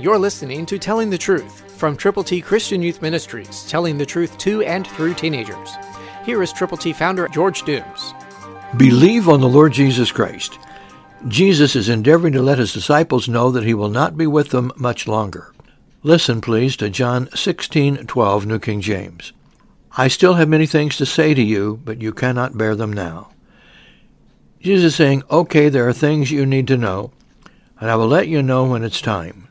You're listening to Telling the Truth from Triple T Christian Youth Ministries, telling the truth to and through teenagers. Here is Triple T founder George Dooms. Believe on the Lord Jesus Christ. Jesus is endeavoring to let his disciples know that he will not be with them much longer. Listen, please, to John 16:12, New King James. I still have many things to say to you, but you cannot bear them now. Jesus is saying, okay, there are things you need to know, and I will let you know when it's time.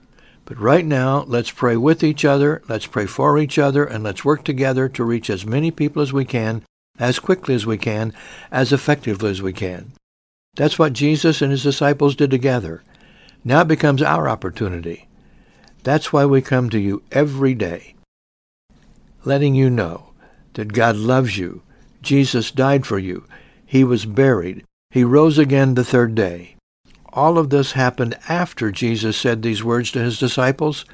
But right now, let's pray with each other, let's pray for each other, and let's work together to reach as many people as we can, as quickly as we can, as effectively as we can. That's what Jesus and his disciples did together. Now it becomes our opportunity. That's why we come to you every day, letting you know that God loves you. Jesus died for you. He was buried. He rose again the third day all of this happened after Jesus said these words to his disciples.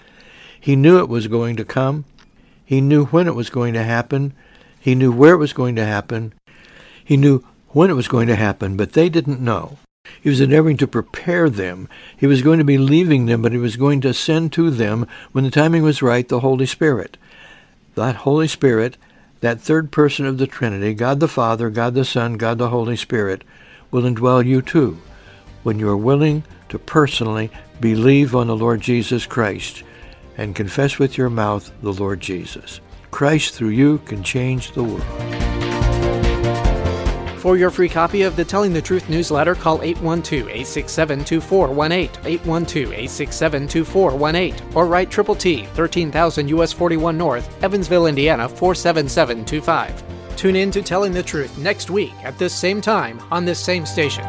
He knew it was going to come. He knew when it was going to happen. He knew where it was going to happen. He knew when it was going to happen, but they didn't know. He was endeavoring to prepare them. He was going to be leaving them, but he was going to send to them, when the timing was right, the Holy Spirit. That Holy Spirit, that third person of the Trinity, God the Father, God the Son, God the Holy Spirit, will indwell you too when you are willing to personally believe on the Lord Jesus Christ and confess with your mouth the Lord Jesus. Christ through you can change the world. For your free copy of the Telling the Truth newsletter, call 812-867-2418, 812-867-2418, or write Triple T, 13,000 US 41 North, Evansville, Indiana 47725. Tune in to Telling the Truth next week at this same time on this same station.